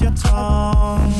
your tongue.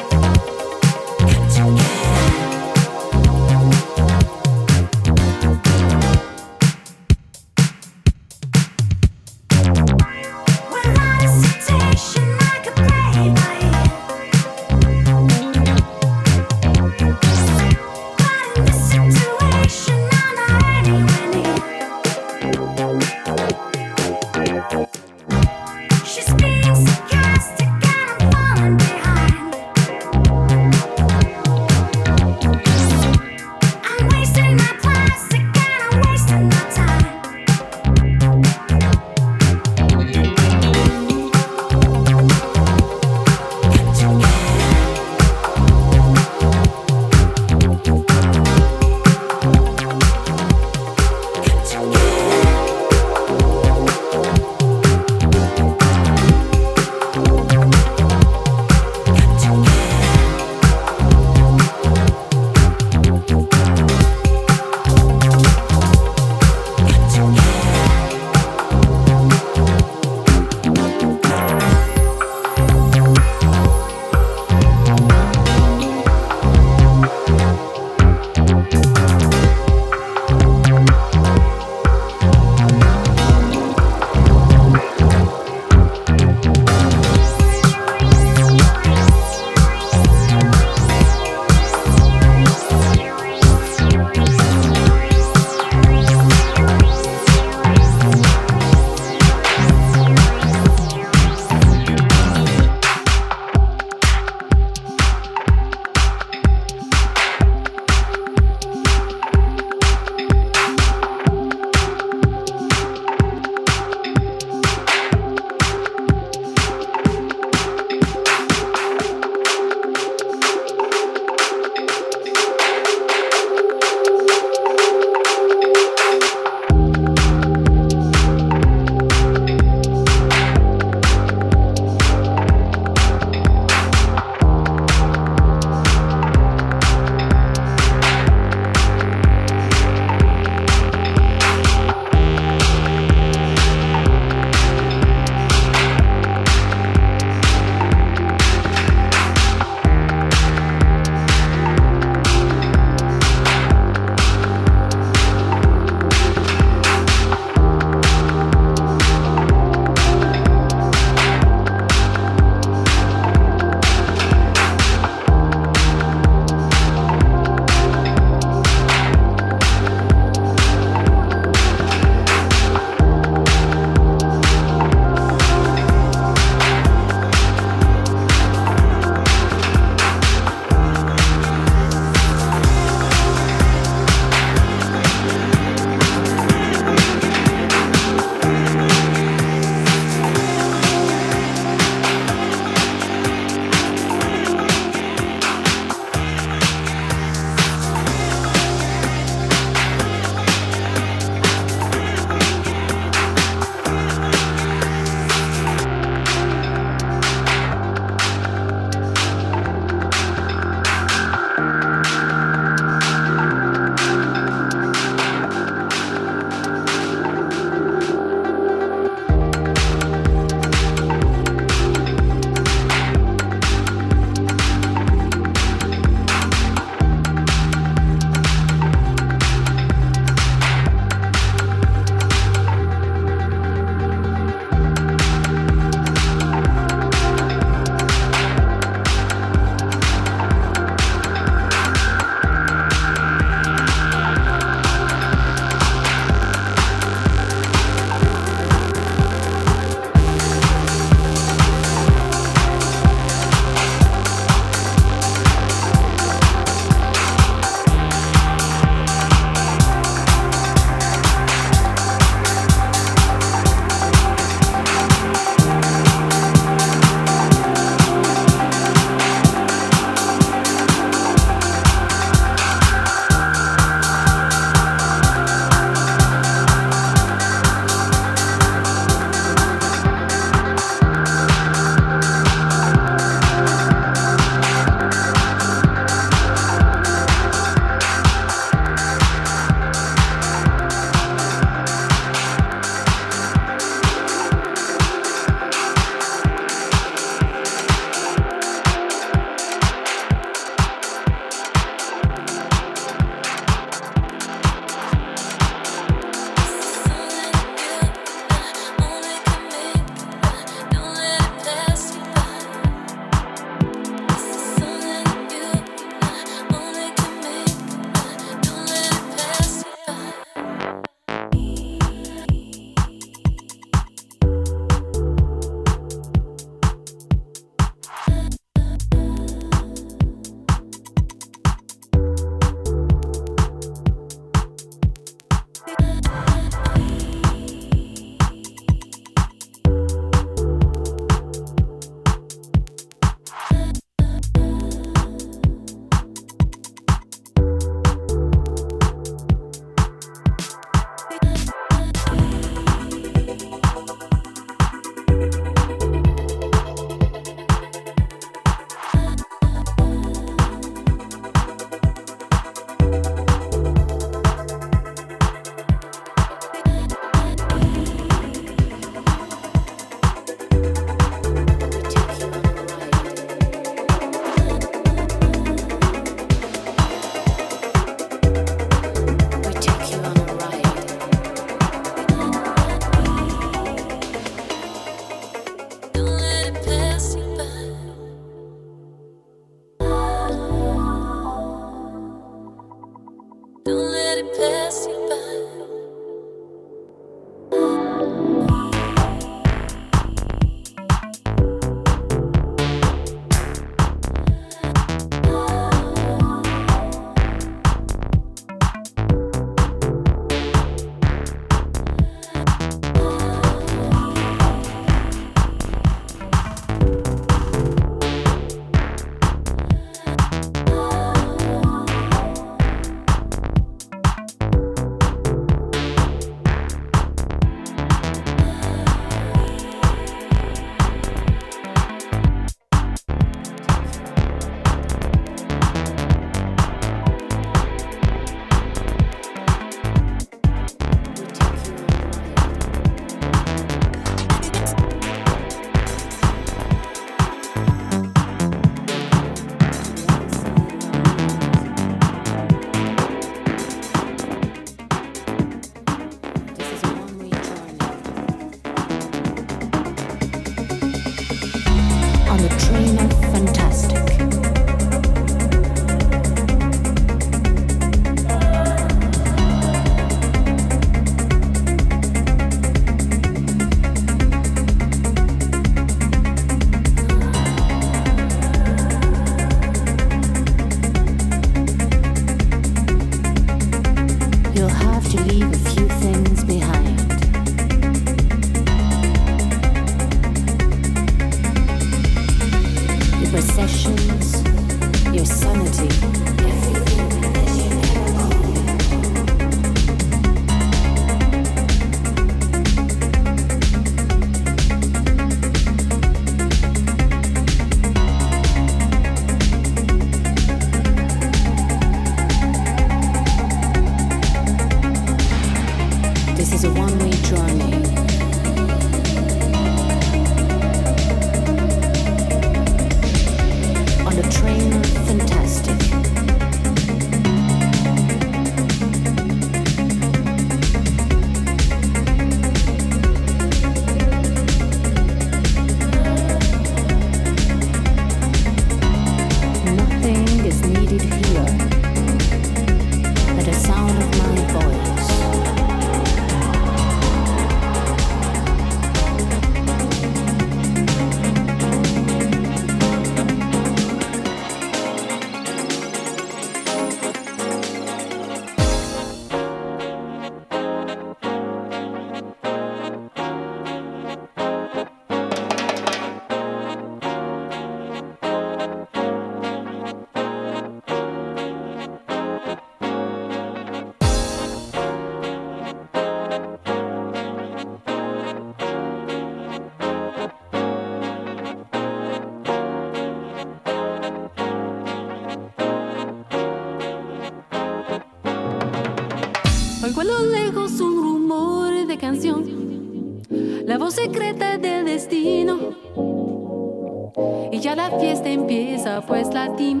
Tìm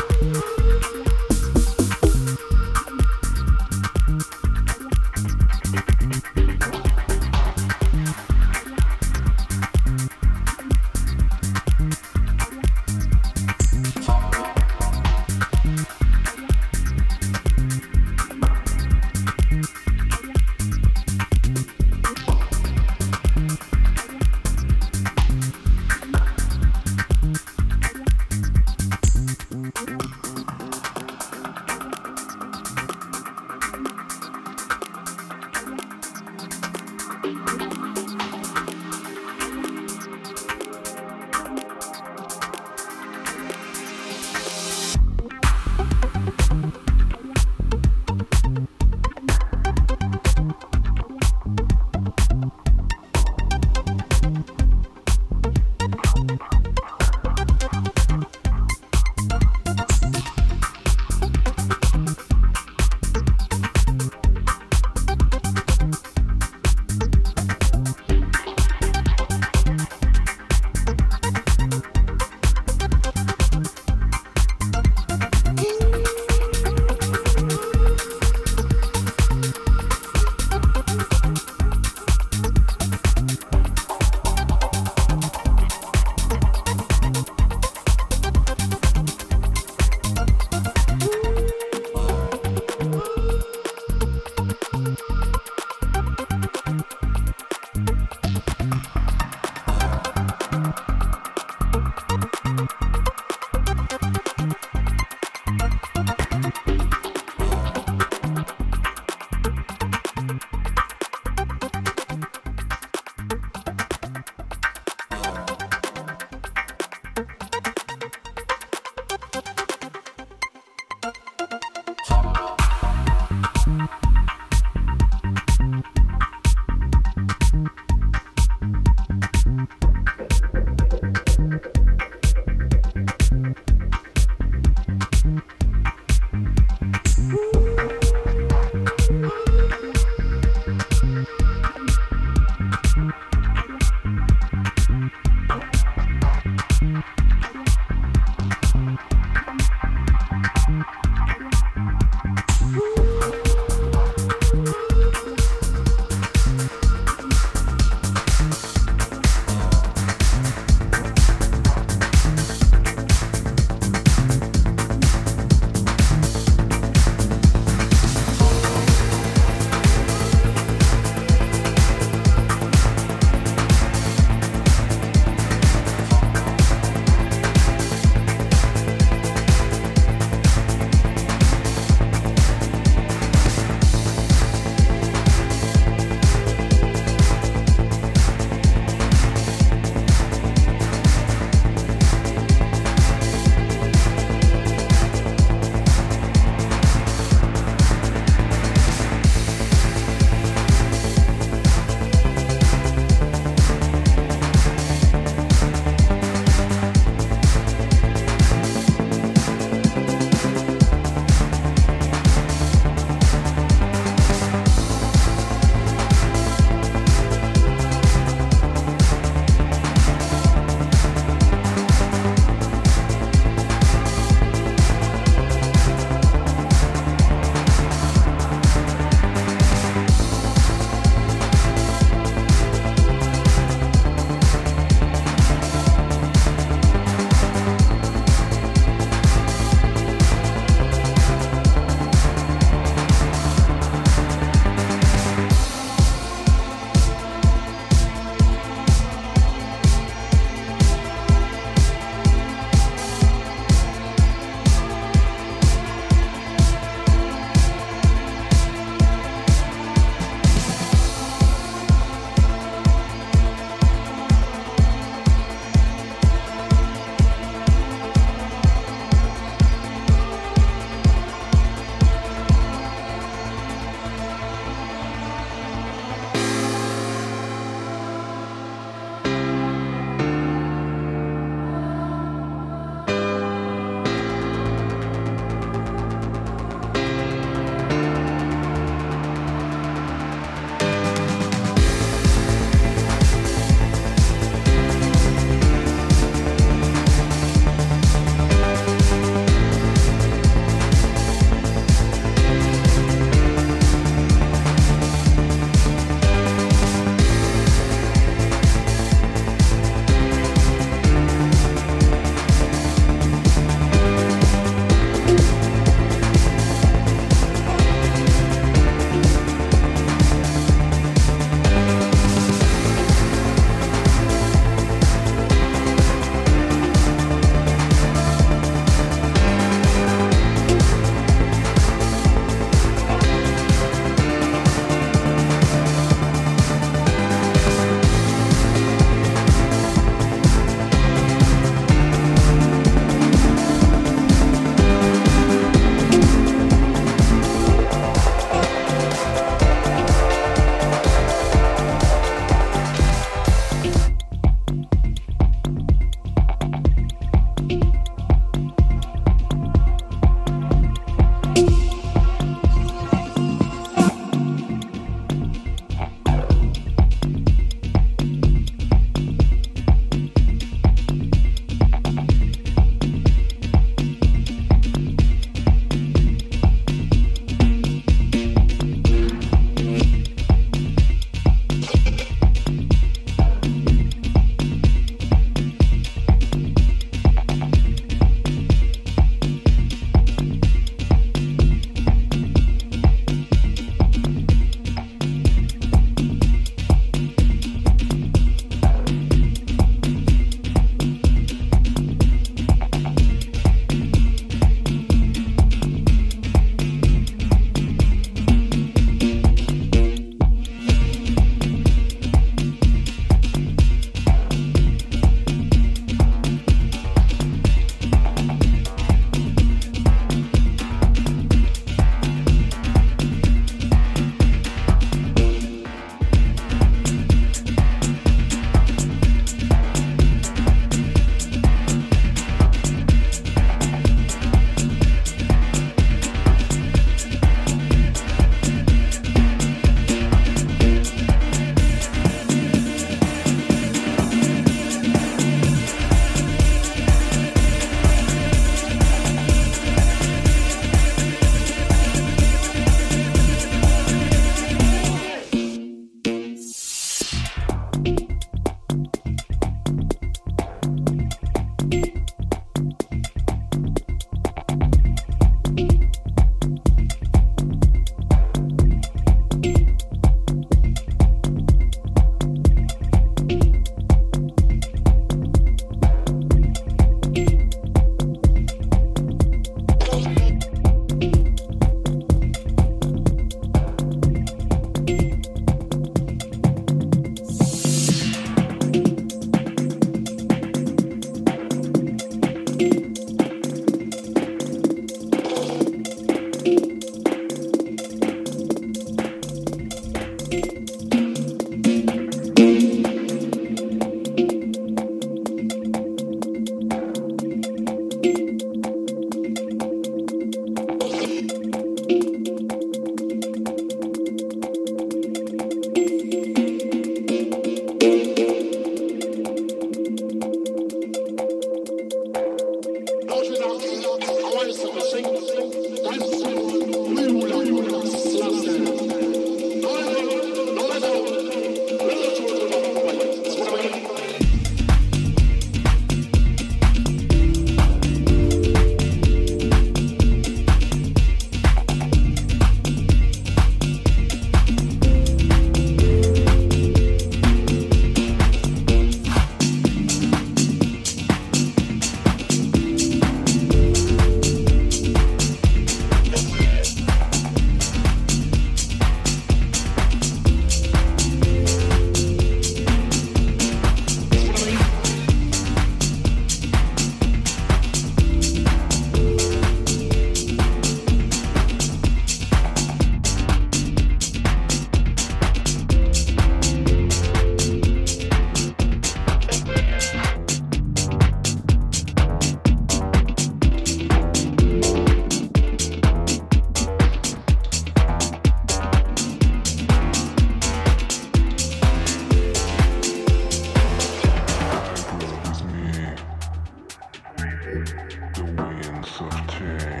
Fifteen.